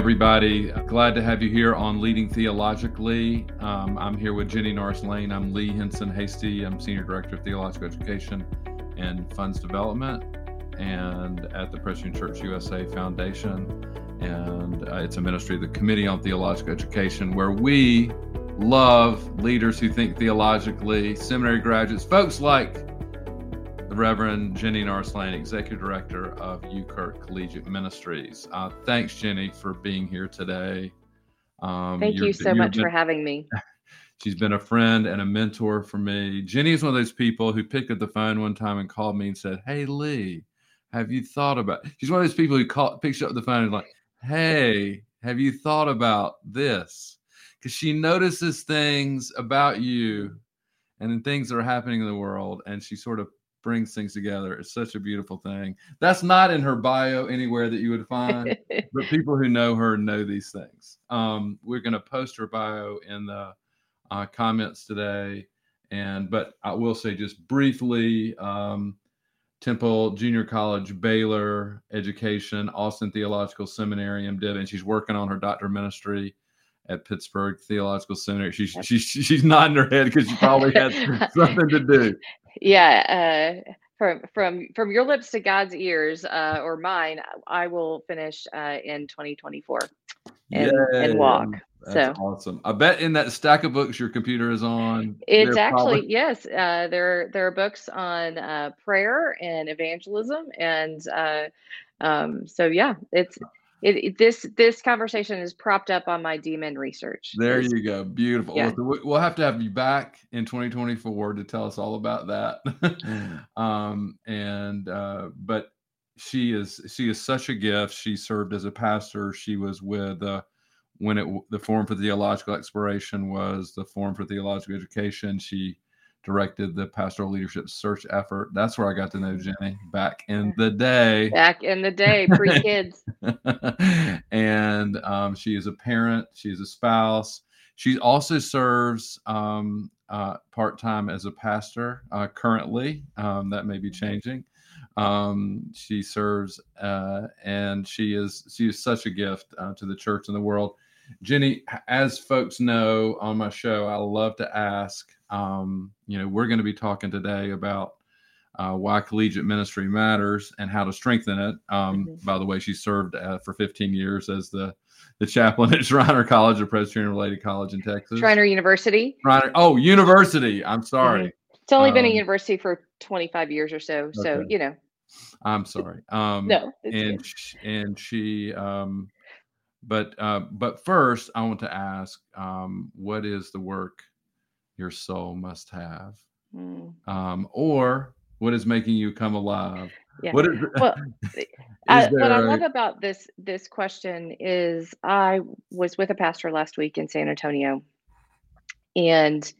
everybody. Glad to have you here on Leading Theologically. Um, I'm here with Gini Norris Lane. I'm Lee Hinson Hasty. I'm Senior Director of Theological Education and Funds Development and at the Presbyterian Church USA Foundation. And uh, it's a ministry of the Committee on Theological Education where we love leaders who think theologically, seminary graduates, folks like Reverend Gini Norris Lane, Executive Director of UKirk Collegiate Ministries. Uh, thanks, Gini, for being here today. Um, Thank you so much been, for having me. She's been a friend and a mentor for me. Gini is one of those people who picked up the phone one time and called me and said, Hey, Lee, have you thought about? She's one of those people who call, picks up the phone and like, Hey, have you thought about this? Because she notices things about you and then things that are happening in the world, and she sort of brings things together. It's such a beautiful thing. That's not in her bio anywhere that you would find, but people who know her know these things. Um, we're going to post her bio in the uh, comments today. And but I will say just briefly, um, Temple Junior College, Baylor Education, Austin Theological Seminary, MDiv, and she's working on her doctor ministry at Pittsburgh Theological Seminary. She's she's she's nodding her head because she probably had something to do yeah uh, from from from your lips to god's ears uh, or mine i will finish uh, in 2024 and, and walk That's so awesome. I bet in that stack of books your computer is on. It's actually probably... yes. Uh, there there are books on uh, prayer and evangelism, and uh, um, so yeah, it's it, it, this this conversation is propped up on my DMin research. There you go, beautiful. Yeah. We'll have to have you back in 2024 to tell us all about that. Mm. um, and uh, but she is she is such a gift. She served as a pastor. She was with uh, when it the Forum for Theological Exploration was the Forum for Theological Education. She directed the pastoral leadership search effort. That's where I got to know Gini back in the day. Back in the day, pre kids. and um, she is a parent, she's a spouse. She also serves um, uh, part time as a pastor uh, currently. Um, that may be mm-hmm. changing. Um, she serves uh, and she is she is such a gift uh, to the church and the world. Gini, as folks know on my show, I love to ask. Um, you know, we're going to be talking today about uh, why collegiate ministry matters and how to strengthen it. Um, mm-hmm. By the way, she served uh, for 15 years as the the chaplain at Schreiner College, a Presbyterian related college in Texas. Schreiner University. Schreiner, oh, university. I'm sorry. Mm-hmm. It's only um, been a um, university for 25 years or so. So, okay. you know. I'm sorry. Um, no. And, and she, um, but uh, but first, I want to ask, um, what is the work your soul must have, mm. um, or what is making you come alive? Yeah. What is, well, is I, what I love about this this question is I was with a pastor last week in San Antonio, and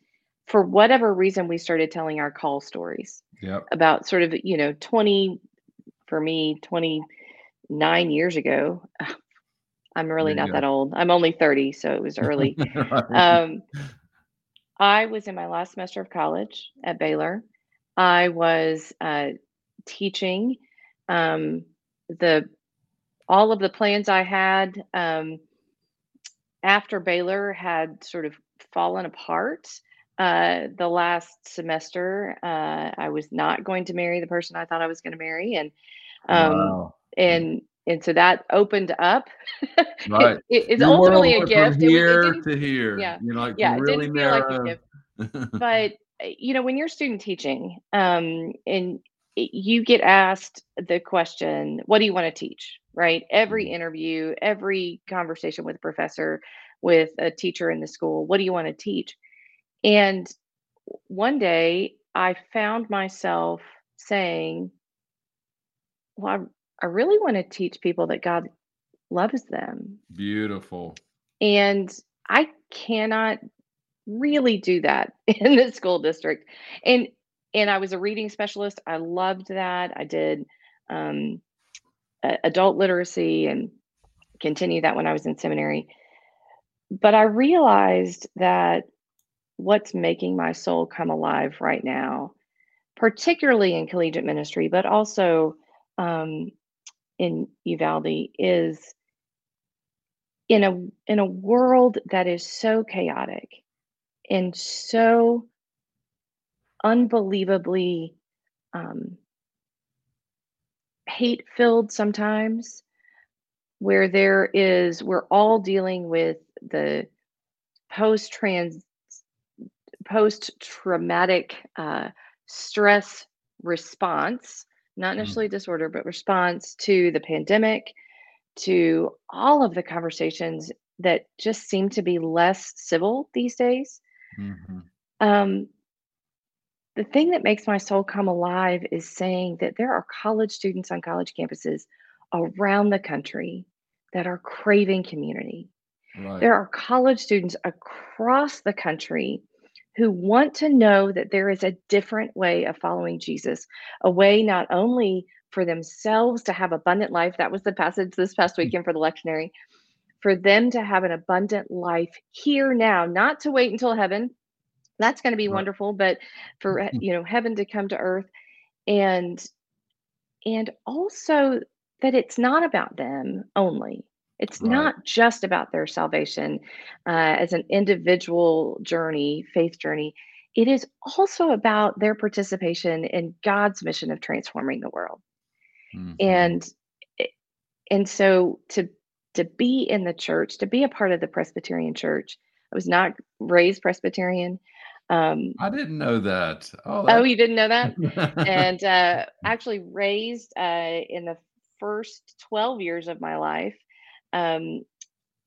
for whatever reason, we started telling our call stories yep. about sort of you know twenty for me twenty nine years ago I'm really not that old. I'm only 30, so it was early. um, I was in my last semester of college at Baylor. I was uh, teaching um, the all of the plans I had um, after Baylor had sort of fallen apart. Uh, the last semester, uh, I was not going to marry the person I thought I was going to marry, and um, wow. and and so that opened up. Right, it, it's ultimately a gift. From here it, to here, yeah, you know, like yeah, really it didn't feel like a gift. but eh, you know, when you're student teaching, um, and you get asked the question, "What do you want to teach?" Right? Every mm-hmm. interview, every conversation with a professor, with a teacher in the school, "What do you want to teach?" And one day, I found myself saying, "Well, I really want to teach people that God loves them. Beautiful. And I cannot really do that in the school district. And and I was a reading specialist. I loved that. I did um, adult literacy and continued that when I was in seminary. But I realized that what's making my soul come alive right now, particularly in collegiate ministry, but also um, in Uvalde is in a in a world that is so chaotic and so unbelievably um, hate filled sometimes where there is we're all dealing with the post trans post traumatic uh, stress response not mm. necessarily mm. disorder but response to the pandemic to all of the conversations that just seem to be less civil these days mm-hmm. um, the thing that makes my soul come alive is saying that there are college students on college campuses around the country that are craving community. Right. There are college students across the country who want to know that there is a different way of following Jesus, a way not only for themselves to have abundant life, that was the passage this past hmm. weekend for the lectionary, for them to have an abundant life here now, not to wait until heaven. That's going to be right. wonderful, but for you know heaven to come to earth and and also that it's not about them only. It's right. not just about their salvation uh, as an individual journey, faith journey. It is also about their participation in God's mission of transforming the world. Mm-hmm. And and so to to be in the church, to be a part of the Presbyterian Church, I was not raised Presbyterian. Um, I didn't know that. Oh, oh you didn't know that? and uh, actually raised uh, in the first 12 years of my life um,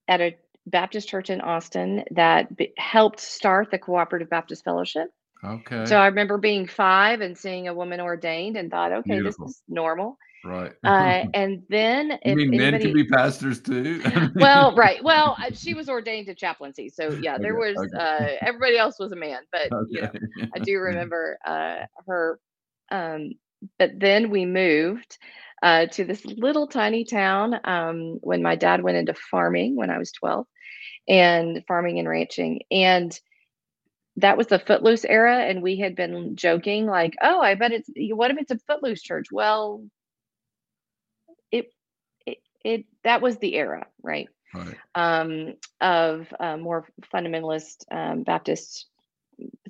at a Baptist church in Austin that b- helped start the Cooperative Baptist Fellowship. Okay. So I remember being five and seeing a woman ordained and thought, okay, Beautiful. this is normal. Right. Uh, and then, you mean anybody, men can be pastors too? well, right. Well, she was ordained to chaplaincy, so yeah, there okay, was. Okay. Uh, everybody else was a man, but okay. you know, I do remember uh, her. Um, but then we moved uh, to this little tiny town um, when my dad went into farming when I was twelve, and farming and ranching, and that was the footloose era and we had been joking like oh i bet it's what if it's a footloose church well it it, that was the era, right? Right. Um, of uh, more fundamentalist um, Baptist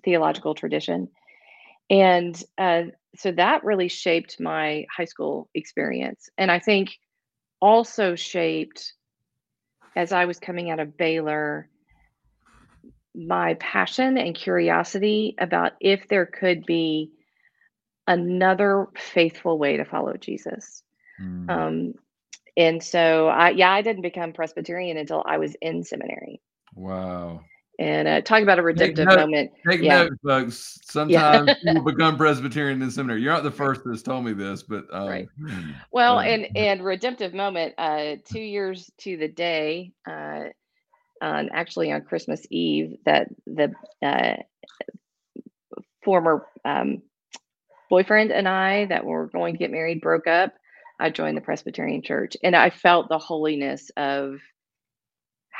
theological tradition, and uh, so that really shaped my high school experience, and I think also shaped as I was coming out of Baylor my passion and curiosity about if there could be another faithful way to follow Jesus. Mm. Um, and so I yeah, I didn't become Presbyterian until I was in seminary. Wow. And uh, talk about a redemptive note, moment. Take yeah. note, folks. Sometimes yeah. people become Presbyterian in seminary. You're not the first that's told me this, but um, right. Well, and and redemptive moment. Uh, two years to the day, uh, on actually on Christmas Eve, that the uh, former um, boyfriend and I that were going to get married broke up, I joined the Presbyterian Church and I felt the holiness of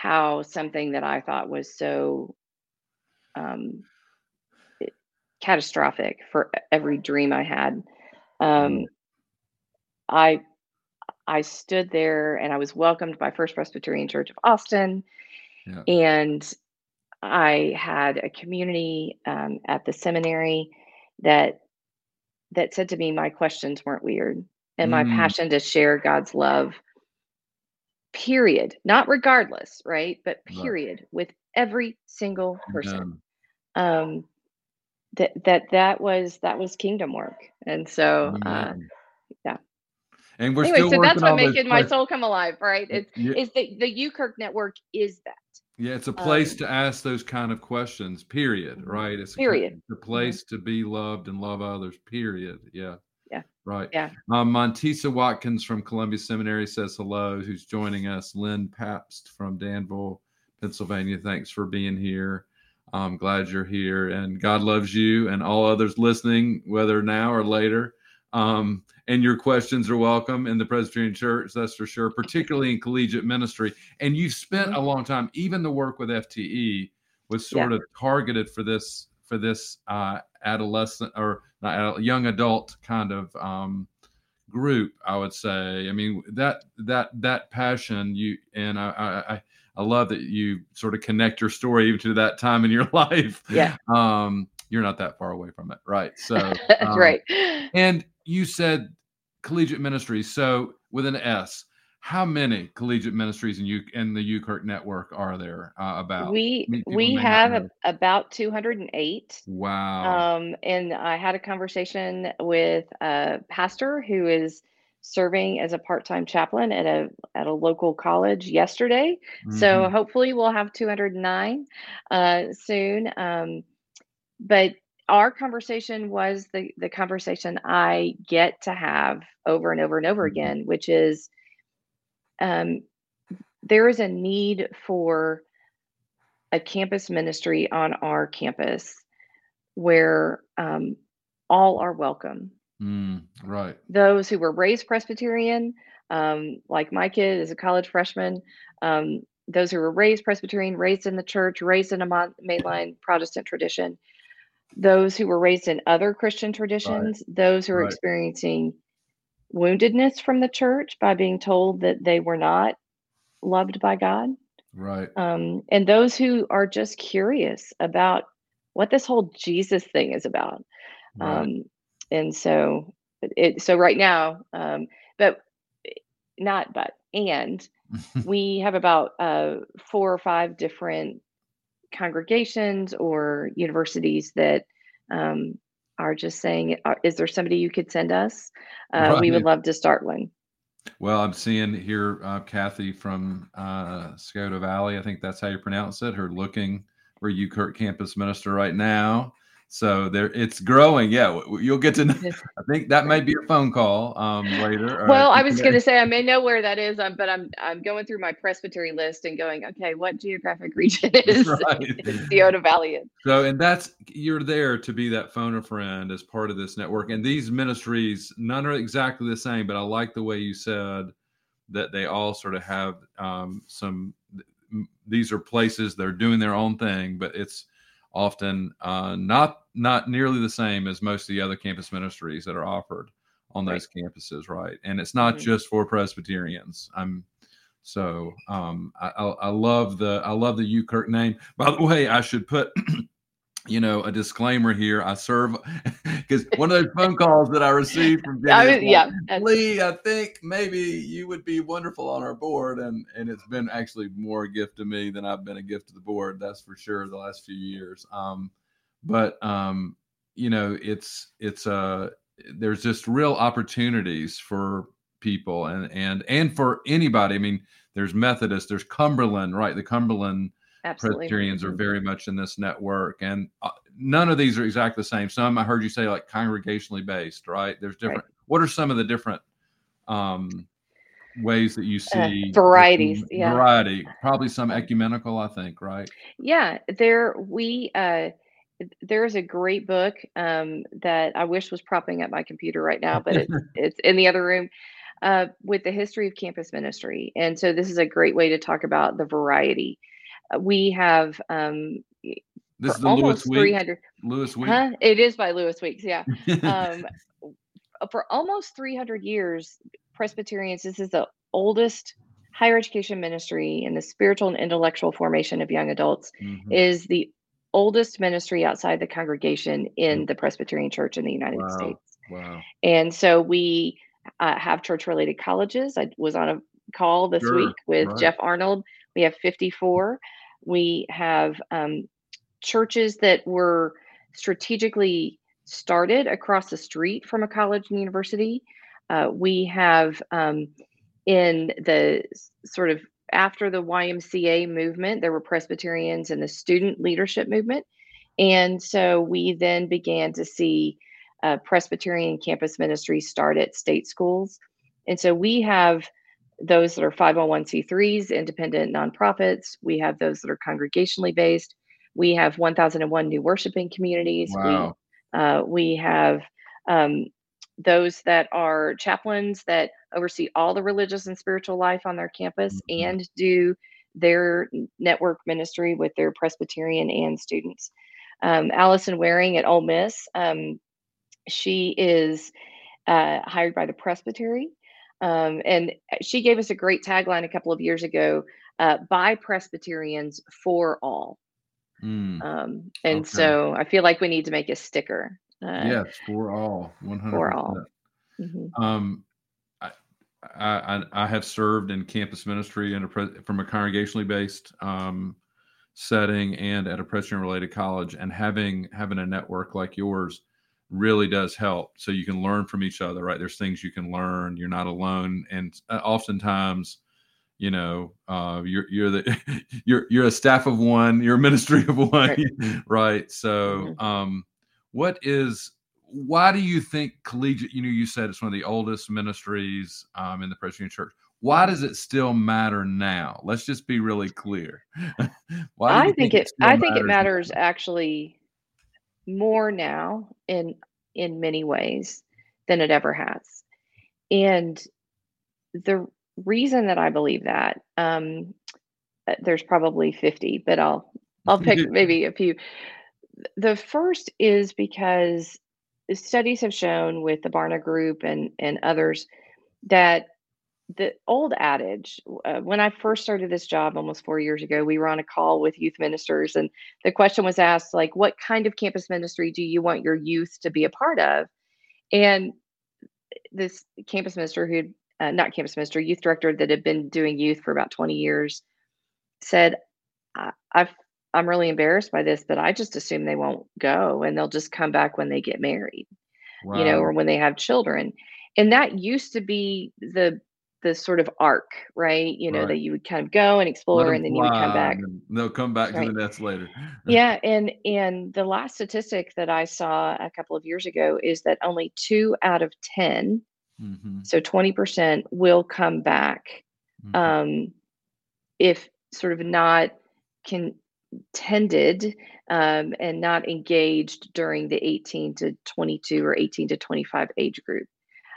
how something that I thought was so um, catastrophic for every dream I had. Um, mm-hmm. I I stood there and I was welcomed by First Presbyterian Church of Austin, yeah. and I had a community um, at the seminary that that said to me, my questions weren't weird and my mm. passion to share God's love, period. Not regardless, right? But period right. with every single person. Yeah. Um, that that that was that was kingdom work, and so uh, yeah. And we're anyway, so that's what making my soul come alive, right? It's yeah. is the the UKirk network is that. Yeah, it's a place um, to ask those kind of questions. Period. Mm-hmm. Right. It's period. A, it's a place mm-hmm. to be loved and love others. Period. Yeah. Right. Yeah. Um, Montisa Watkins from Columbia Seminary says hello, who's joining us. Lynn Pabst from Danville, Pennsylvania. Thanks for being here. I'm glad you're here. And God loves you and all others listening, whether now or later. Um, and your questions are welcome in the Presbyterian Church, that's for sure, particularly in collegiate ministry. And you've spent a long time, even the work with FTE was sort yeah. of targeted for this for this uh, adolescent or not young adult kind of um, group. I would say. I mean that that that passion you and I I I love that you sort of connect your story even to that time in your life. Yeah. Um, you're not that far away from it, right? So um, right. And you said collegiate ministry, So with an S, how many collegiate ministries in you in the UKirk network are there uh, about? We we have a, about 208. Wow. Um, and I had a conversation with a pastor who is serving as a part-time chaplain at a at a local college yesterday. Mm-hmm. So hopefully we'll have 209 uh, soon. Um, but our conversation was the the conversation I get to have over and over and over mm-hmm. again, which is um, there is a need for a campus ministry on our campus where um, all are welcome. Mm, right. Those who were raised Presbyterian, um, like my kid is a college freshman, um, those who were raised Presbyterian, raised in the church, raised in a mainline Protestant tradition, those who were raised in other Christian traditions, right. those who are right. experiencing woundedness from the church by being told that they were not loved by God. Right. Um, and those who are just curious about what this whole Jesus thing is about. Right. Um, and so it so right now, um, but not but and we have about uh, four or five different congregations or universities that um, are just saying, uh, is there somebody you could send us? Uh, right. We would love to start one. Well, I'm seeing here uh, Kathy from uh, Scioto Valley. I think that's how you pronounce it. Her looking for UKirk campus minister right now. So there, it's growing. Yeah, you'll get to. Know, I think that might be a phone call um, later. Well, I was going to say I may know where that is, um, but I'm I'm going through my presbytery list and going, okay, what geographic region is right. Scioto Valley in? So, and that's you're there to be that phone a friend as part of this network. And these ministries, none are exactly the same, but I like the way you said that they all sort of have um, some. These are places they're doing their own thing, but it's often uh, not not nearly the same as most of the other campus ministries that are offered on those right. campuses, right? And it's not mm-hmm. just for Presbyterians. I'm so um, I, I, I, love the I love the UKirk name. By the way, I should put you know, a disclaimer here. I serve because one of those phone calls that I received from Gini, I mean, yeah, Lee, I think maybe you would be wonderful on our board, and and it's been actually more a gift to me than I've been a gift to the board. That's for sure. The last few years, um, but um, you know, it's it's uh there's just real opportunities for people and and and for anybody. I mean, there's Methodist, there's Cumberland, right? The Cumberland Absolutely. Presbyterians are very much in this network, and uh, none of these are exactly the same. Some I heard you say like congregationally based, right? There's different. Right. What are some of the different um, ways that you uh, see uh, varieties? Yeah, variety. Probably some ecumenical, I think, right? Yeah, there we. Uh, there's a great book um, that I wish was propping up my computer right now, but it's, it's in the other room uh, with the history of campus ministry. And so this is a great way to talk about the variety we have um, this is the almost Lewis 300 Lewis Week. Huh? It is by Lewis Weeks, yeah. um, for almost 300 years, Presbyterians, this is the oldest higher education ministry in the spiritual and intellectual formation of young adults, mm-hmm. is the oldest ministry outside the congregation in mm. the Presbyterian Church in the United wow. States. Wow. And so we uh, have church related colleges. I was on a call this sure. week with right. Jeff Arnold. We have 54 we have um, churches that were strategically started across the street from a college and university. Uh, we have um, in the sort of after the YMCA movement, there were Presbyterians in the student leadership movement. And so we then began to see uh, Presbyterian campus ministries start at state schools. And so we have those that are 501c3s, independent nonprofits. We have those that are congregationally based. We have 1001 new worshiping communities. Wow. We, uh, we have um, those that are chaplains that oversee all the religious and spiritual life on their campus mm-hmm. and do their network ministry with their Presbyterian and students. Um, Allison Waring at Ole Miss, um, she is uh, hired by the presbytery. Um, and she gave us a great tagline a couple of years ago uh, by Presbyterians for all. Mm, um, and okay. so I feel like we need to make a sticker. Uh, yes, for all, 100%. For all. Mm-hmm. Um, I, I, I have served in campus ministry and from a congregationally based um, setting and at a Presbyterian related college, and having having a network like yours really does help. So you can learn from each other, right? There's things you can learn. You're not alone, and uh, oftentimes you know uh, you're you're the you're you're a staff of one you're a ministry of one right, right? so mm-hmm. um what is why do you think collegiate you know you said it's one of the oldest ministries um, in the presbyterian church why does it still matter now let's just be really clear why i think, think, it, it i think it matters now? actually more now in in many ways than it ever has and the reason that I believe that, um, uh, there's probably 50, but I'll I'll pick maybe a few. The first is because studies have shown with the Barna Group and and others that the old adage uh, when i first started this job almost four years ago we were on a call with youth ministers and the question was asked like what kind of campus ministry do you want your youth to be a part of? And this campus minister who uh, not campus minister, youth director that had been doing youth for about 20 years, said, I, I've, I'm really embarrassed by this, but I just assume they won't go and they'll just come back when they get married, wow. you know, or when they have children. And that used to be the the sort of arc, right? You know, right. that you would kind of go and explore and then you would come back. They'll come back right. to the nest later. yeah. And and the last statistic that I saw a couple of years ago is that only two out of 10 Mm-hmm. So 20% will come back mm-hmm. um, if sort of not contended um, and not engaged during the 18 to 22 or 18 to 25 age group.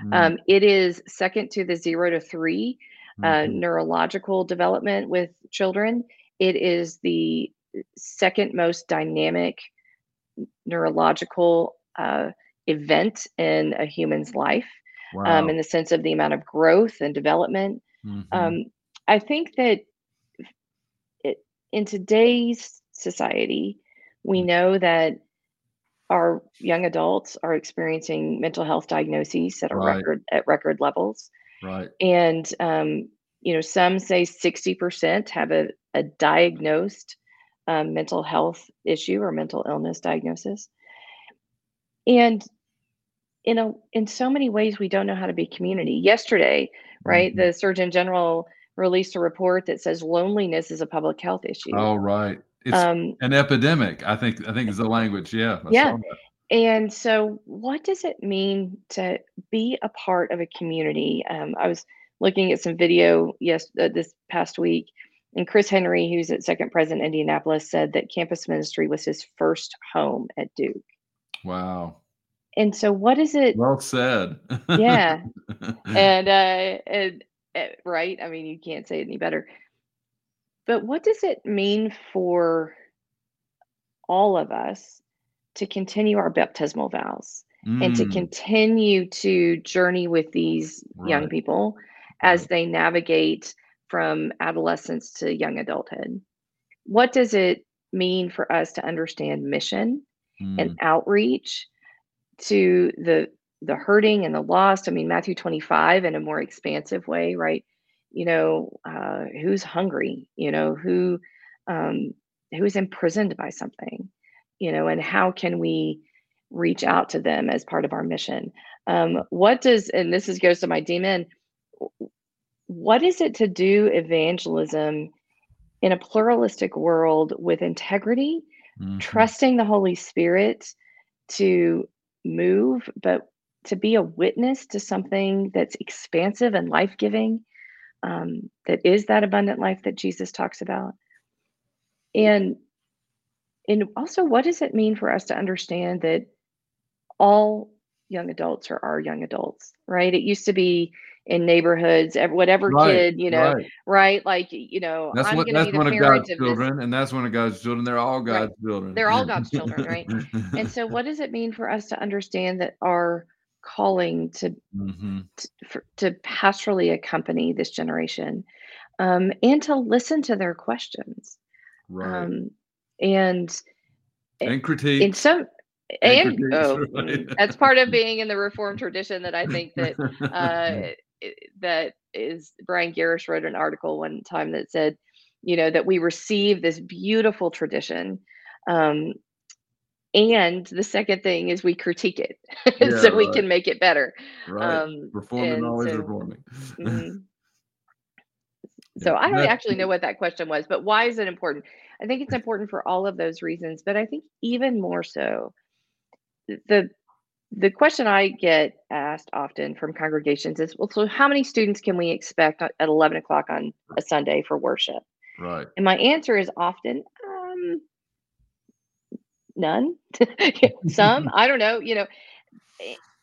Mm-hmm. Um, it is second to the zero to three uh, mm-hmm. neurological development with children. It is the second most dynamic neurological uh, event in a human's life wow. um, in the sense of the amount of growth and development. Mm-hmm. Um, I think that in today's society, we mm. know that our young adults are experiencing mental health diagnoses at a right. record at record levels. Right. And um, you know, some say 60% have a, a diagnosed um, mental health issue or mental illness diagnosis. And in a in so many ways we don't know how to be community yesterday right mm-hmm. the surgeon general released a report that says loneliness is a public health issue. Oh right. It's um, an epidemic i think i think is the language yeah I yeah. and so what does it mean to be a part of a community? Um, i was looking at some video yes uh, this past week and chris henry who's at second president indianapolis said that campus ministry was his first home at duke. Wow. And so what is it well said. Yeah. And uh and, right i mean you can't say it any better but what does it mean for all of us to continue our baptismal vows mm. and to mm. continue to journey with these right. young people as right. they navigate from adolescence to young adulthood what does it mean for us to understand mission mm. and outreach to the the hurting and the lost. I mean, Matthew 25 in a more expansive way, right? You know, uh, who's hungry? You know, who um, who's imprisoned by something? You know, and how can we reach out to them as part of our mission? Um, what does and this is goes to my DMin. What is it to do evangelism in a pluralistic world with integrity, mm-hmm. trusting the Holy Spirit to move, but to be a witness to something that's expansive and life giving, um, that is that abundant life that Jesus talks about. And and also, what does it mean for us to understand that all young adults are our young adults, right? It used to be in neighborhoods, whatever right, kid, you know, right. right. Like, you know, that's I'm what that's one of God's of children, and that's one of God's children. They're all God's right. children. They're all God's children, right? and so, what does it mean for us to understand that our calling to Mm-hmm. to, for, to pastorally accompany this generation um, and to listen to their questions Right. um, and and in critiques. some And and oh, right. that's part of being in the reformed tradition that i think that uh, that is Brian Gerrish wrote an article one time that said, you know, that we receive this beautiful tradition. Um, and the second thing is we critique it Yeah, so we right. can make it better. right. Um, Reforming always so, reforming. mhm. Yeah, So I don't actually know what that question was, but why is it important? I think it's important for all of those reasons, but I think even more so, the the question I get asked often from congregations is, well, so how many students can we expect at at 11 o'clock on a Sunday for worship? Right. And my answer is often, um, none, some, I don't know, you know,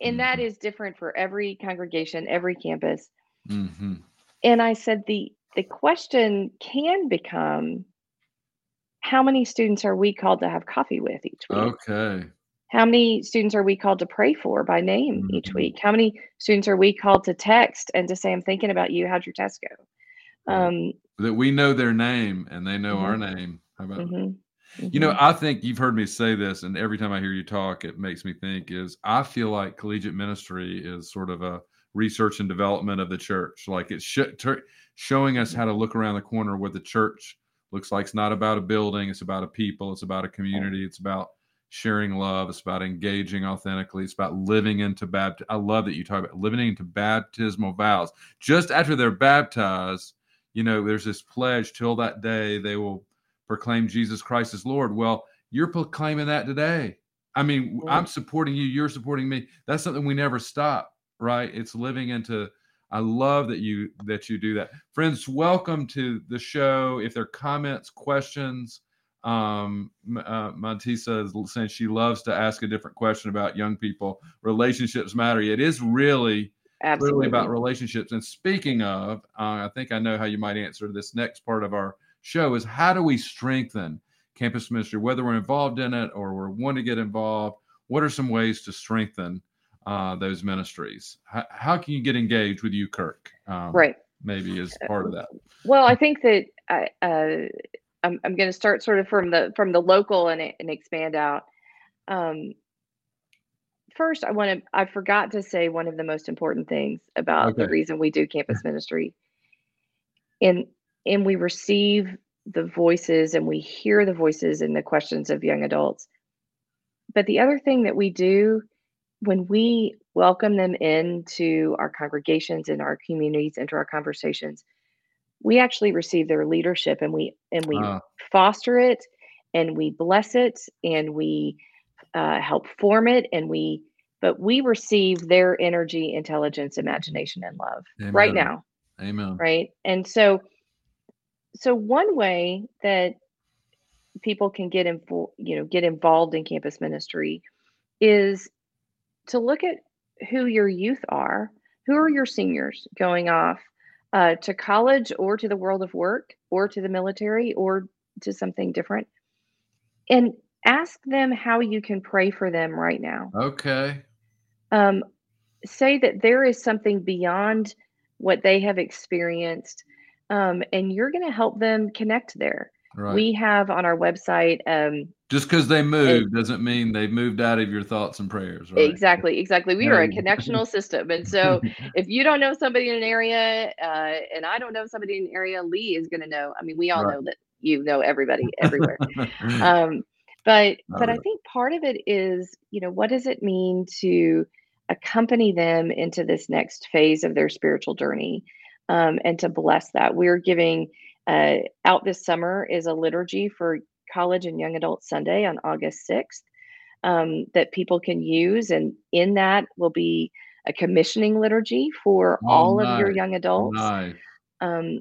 and that Mhm. different for every congregation, every campus. hmm And I said the the question can become how many students are we called to have coffee with each week? Okay. How many students are we called to pray for by name each Mhm. week? How many students are we called to text and to say, I'm thinking about you. How'd your test go? Um, That we know their name and they know Mhm. our name. How about You know, mhm. I think you've heard me say this, and every time I hear you talk, it makes me think is I feel like collegiate ministry is sort of a research and development of the church. Like it's sh- ter- showing us how to look around the corner what the church looks like. It's not about a building, it's about a people, it's about a community, it's about sharing love, it's about engaging authentically, it's about living into baptism. I love that you talk about living into baptismal vows. Just after they're baptized, you know, there's this pledge till that day they will proclaim Jesus Christ as Lord. Well, you're proclaiming that today. I mean. I'm supporting you, you're supporting me. That's something we never stop, right? It's living into I love that you that you do that. Friends, welcome to the show. If there are comments, questions, um uh, Montisa is saying she loves to ask a different question about young people. Relationships matter. It is really Absolutely. about relationships. And speaking of, uh, I think I know how you might answer this next part of our show is how do we strengthen campus ministry, whether we're involved in it or we want to get involved? What are some ways to strengthen uh, those ministries? How, how can you get engaged with UKirk? Um, Right. Maybe as part of that. Well, I think that I, uh, I'm, I'm going to start sort of from the from the local and, and expand out. Um, first, I want to. I forgot to say one of the most important things about the reason we do campus ministry, and and we receive the voices and we hear the voices and the questions of young adults. But the other thing that we do when we welcome them into our congregations and our communities, into our conversations, we actually receive their leadership and we and we Uh, foster it and we bless it and we uh, help form it and we but we receive their energy intelligence imagination and love right now Amen. right and so so one way that people can get involved, you know get involved in campus ministry is to look at who your youth are. Who are your seniors going off uh, to college or to the world of work or to the military or to something different? And ask them how you can pray for them right now. Okay. um, say that there is something beyond what they have experienced um, and you're going to help them connect there. Right. we have on our website um, Just because they moved doesn't mean they've moved out of your thoughts and prayers, right? exactly exactly. We are a connectional system. And so if you don't know somebody in an area uh, and i don't know somebody in an area lee is going to know. I mean we all Right. know that you know everybody everywhere. Um, but but i think part of it is you know what does it mean to accompany them into this next phase of their spiritual journey um, and to bless that. We're giving uh, out this summer is a liturgy for college and young adult sunday on august 6th um, that people can use and in that will be a commissioning liturgy for Oh, all of your young adults. Nice. um,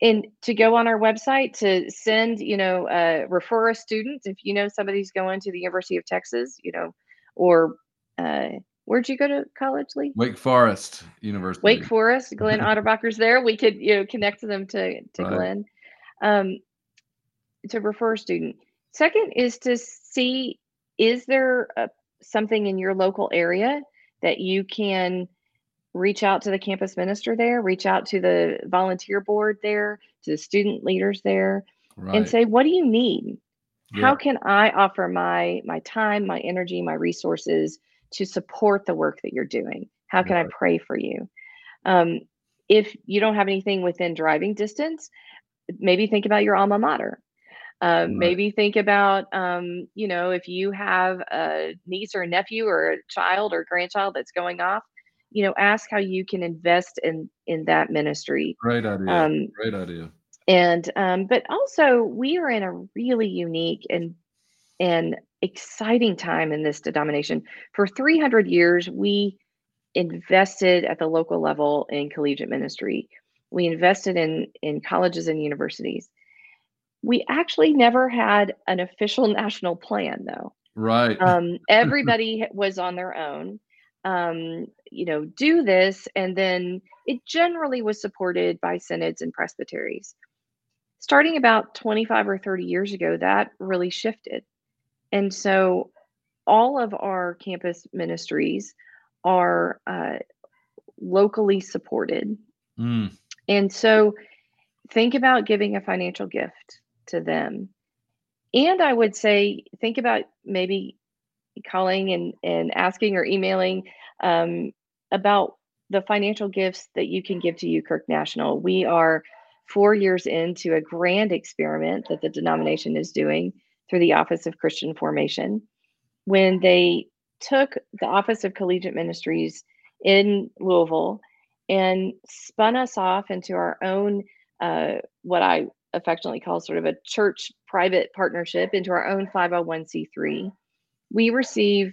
and to go on our website to send you know uh, refer a student if you know somebody's going to the university of texas you know or uh, where'd you go to college lee Wake Forest University. wake forest glenn otterbacher's there we could you know connect them to to Right. glenn um, to refer a student second is to see is there a, something in your local area that you can reach out to the campus minister there, reach out to the volunteer board there, to the student leaders there, right. and say, what do you need? Yeah. How can I offer my my time, my energy, my resources to support the work that you're doing? How can right. I pray for you? Um, if you don't have anything within driving distance, maybe think about your alma mater. Um, right. Maybe think about, um, you know, if you have a niece or a nephew or a child or grandchild that's going off, you know, ask how you can invest in in that ministry. Great idea. Um, Great idea. And um, but also we are in a really unique and and exciting time in this denomination. For 300 years, we invested at the local level in collegiate ministry. We invested in in colleges and universities we actually never had an official national plan, though. Right. Um, everybody was on their own. Um, you know, do this, and then it generally was supported by synods and presbyteries. Starting about 25 or 30 years ago, that really shifted. And so all of our campus ministries are uh, locally supported. Mm. And so think about giving a financial gift to them. And I would say, think about maybe calling and, and asking or emailing um, about the financial gifts that you can give to UKirk National. We are four years into a grand experiment that the denomination is doing through the Office of Christian Formation. When they took the Office of Collegiate Ministries in Louisville and spun us off into our own, uh, what I affectionately call sort of a church private partnership into our own 501c3. We receive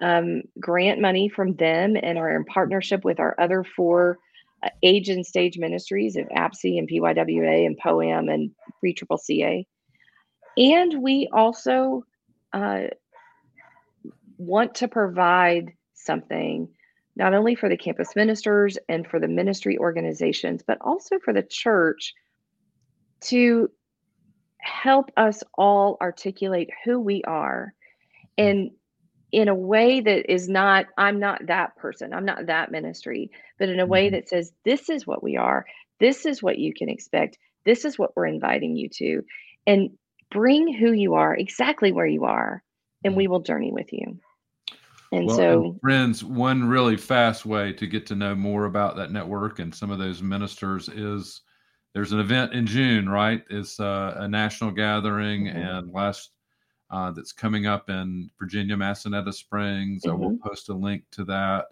um, grant money from them and are in partnership with our other four uh, age and stage ministries of APCE and PYWA and POAM and 3CCCA. And we also uh, want to provide something not only for the campus ministers and for the ministry organizations, but also for the church to help us all articulate who we are and in a way that is not i'm not that person i'm not that ministry but in a way mm-hmm. that says this is what we are. This is what you can expect. This is what we're inviting you to. And bring who you are exactly where you are and we mm. will journey with you and well, so and friends one really fast way to get to know more about that network and some of those ministers is there's an event in June, right? It's uh, a national gathering, mm-hmm. and last uh, that's coming up in Virginia, Massanetta Springs. Mm-hmm. I will mm-hmm. post a link to that.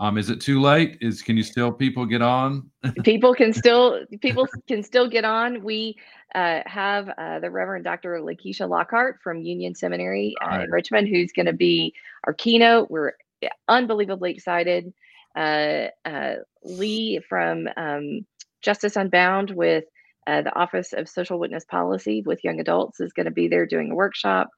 Um, is it too late? Is can you still people get on? people can still people can still get on. We uh, have uh, the Reverend Dr. Lakeisha Lockhart from Union Seminary uh, right. in Richmond, who's going to be our keynote. We're unbelievably excited. Uh, uh, Lee from um, Justice Unbound with uh, the Office of Social Witness Policy with young adults is going to be there doing a workshop.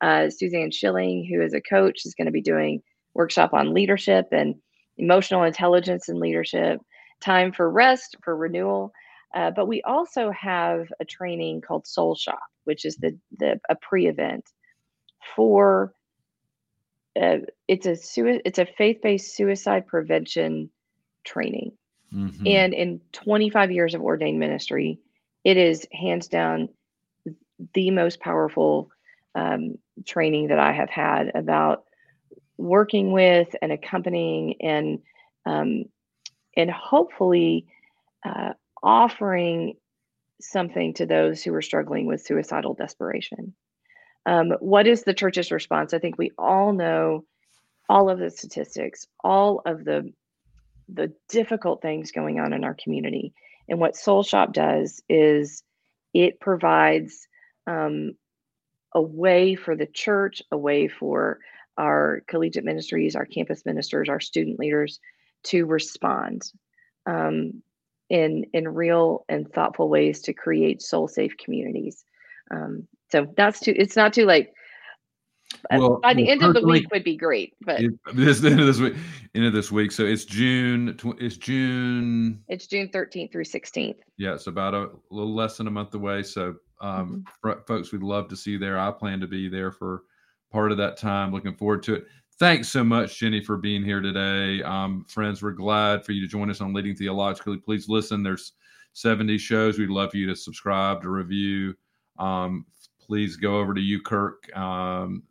Uh, Suzanne Schilling, who is a coach, is going to be doing workshop on leadership and emotional intelligence and leadership. Time for rest, for renewal. Uh, but we also have a training called Soul Shop, which is the, the a pre-event for uh, it's a it's a faith-based suicide prevention training Mm-hmm. And in 25 years of ordained ministry, it is hands down the most powerful um, training that I have had about working with and accompanying and um, and hopefully uh, offering something to those who are struggling with suicidal desperation. Um, what is the church's response? I think we all know all of the statistics, all of the the difficult things going on in our community. And what Soul Shop does is it provides um, a way for the church, a way for our collegiate ministries, our campus ministers, our student leaders to respond um, in in real and thoughtful ways to create soul safe communities. Um, so that's too. It's not too late. Well, by the well, end of the week would be great, but this the end of this week, end of this week. So it's June. It's June. It's June thirteenth through sixteenth. Yeah, it's about a little less than a month away. So, um, mm-hmm. folks, we'd love to see you there. I plan to be there for part of that time. Looking forward to it. thanks so much, Gini, for being here today. Um, friends, we're glad for you to join us on Leading Theologically. Please listen. There's 70 shows. We'd love for you to subscribe, to review. Um, please go over to ukirk.org um,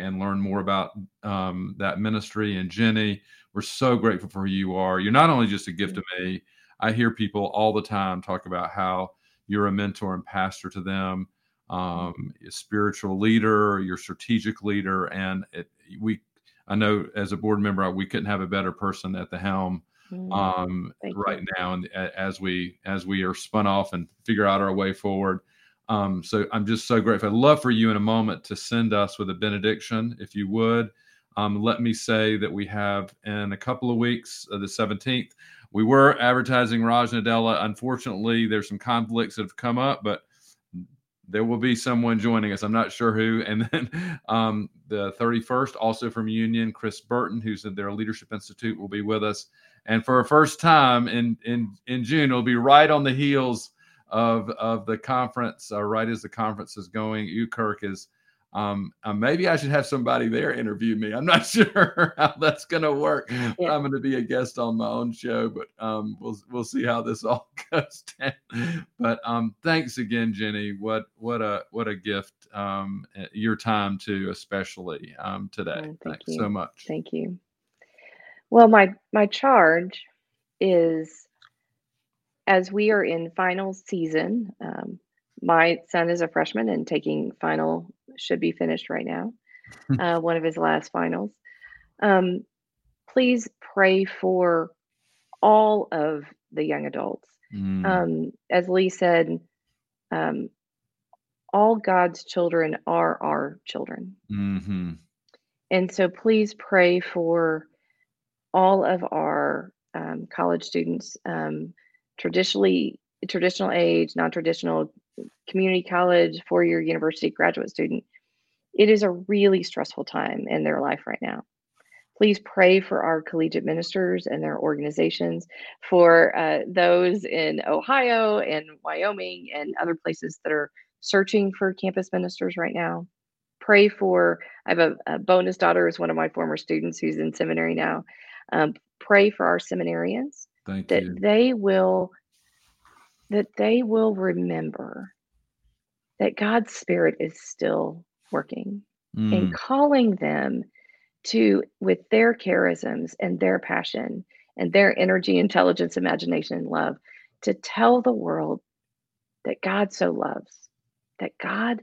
and learn more about um, that ministry. And Gini, we're so grateful for who you are. You're not only just a gift to me, I hear people all the time talk about how you're a mentor and pastor to them, um, a spiritual leader, you're strategic leader, and it, we. I know as a board member, we couldn't have a better person at the helm mm, um, right you. now, and as we as we are spun off and figure out our way forward. Um, so I'm just so grateful. I'd love for you in a moment to send us with a benediction, if you would. Um, let me say that we have in a couple of weeks, uh, the 17th, we were advertising Raj Nadella. Unfortunately, there's some conflicts that have come up, but there will be someone joining us. I'm not sure who. And then um, the 31st, also from Union, Chris Burton, who's in their Leadership Institute, will be with us. And for a first time in in in June, it'll be right on the heels of of the conference, uh, right as the conference is going. UKirk is um, uh, maybe I should have somebody there interview me. I'm not sure how that's going to work. Yeah. I'm going to be a guest on my own show, but um, we'll we'll see how this all goes down. But um, thanks again, Gini. What what a what a gift. Um, eh, your time too, especially um, today. Oh, thank thanks you. so much. Thank you. Well, my my charge is as we are in final season. Um, my son is a freshman and taking final should be finished right now, uh, one of his last finals. Um, please pray for all of the young adults. Mm. Um, as Lee said, um, all God's children are our children. Mm-hmm. And so please pray for all of our um, college students, um, traditionally traditional age, non-traditional community college, four year university graduate student, it is a really stressful time in their life right now. Please pray for our collegiate ministers and their organizations, for uh, those in Ohio and Wyoming and other places that are searching for campus ministers right now. Pray for, I have a, a bonus daughter, is one of my former students who's in seminary now. Um, pray for our seminarians Thank that you. they will that they will remember that God's Spirit is still working mm. and calling them to, with their charisms and their passion and their energy, intelligence, imagination, and love, to tell the world that God so loves, that God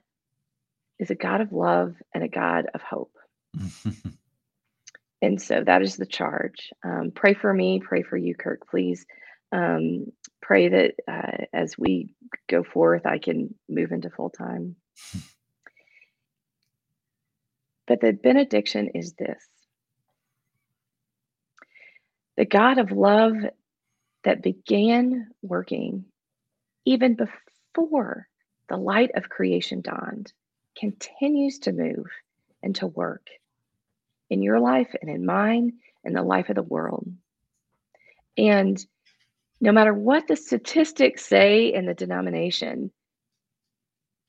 is a God of love and a God of hope. and so that is the charge. Um, pray for me, pray for UKirk, please. Um, pray that uh, as we go forth, I can move into full time. but the benediction is this the God of love that began working even before the light of creation dawned continues to move and to work in your life and in mine and the life of the world. And no matter what the statistics say in the denomination,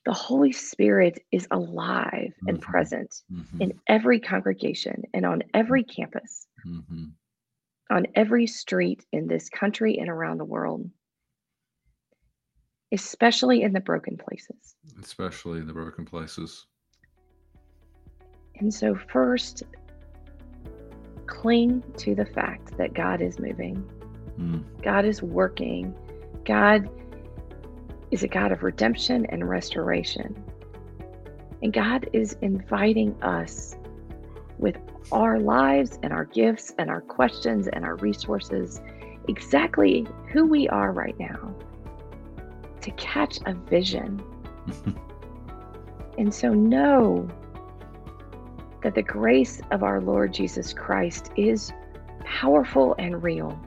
the Holy Spirit is alive mm-hmm. and present mm-hmm. in every congregation and on every campus, mm-hmm. on every street in this country and around the world, especially in the broken places. Especially in the broken places. And so, first, cling to the fact that God is moving Mm. God is working. God is a God of redemption and restoration. And God is inviting us with our lives and our gifts and our questions and our resources, exactly who we are right now, to catch a vision. and so know that the grace of our Lord Jesus Christ is powerful and real.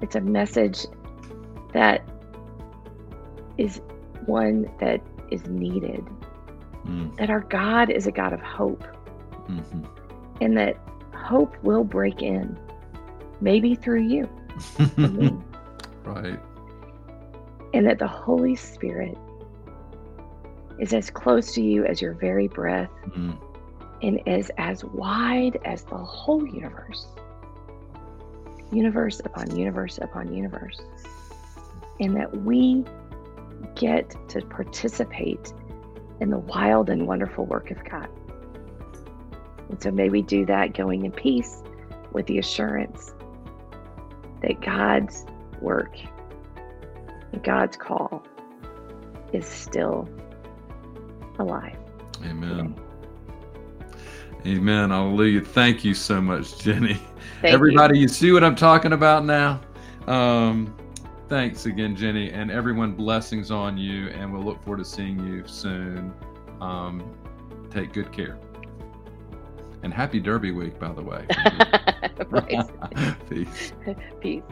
It's a message that is one that is needed. Mm. That our God is a God of hope. Mm-hmm. And that hope will break in, maybe through you. right. And that the Holy Spirit is as close to you as your very breath. Mm. and is as wide as the whole universe universe upon universe upon universe. And that we get to participate in the wild and wonderful work of God. And so may we do that going in peace with the assurance that God's work and God's call is still alive. Amen. Amen. Hallelujah. Thank you so much, Gini. Thank Everybody, you. you see what I'm talking about now? Um, thanks again, Gini, and everyone. Blessings on you, and we'll look forward to seeing you soon. Um, take good care, and happy Derby week, by the way. Peace. Peace.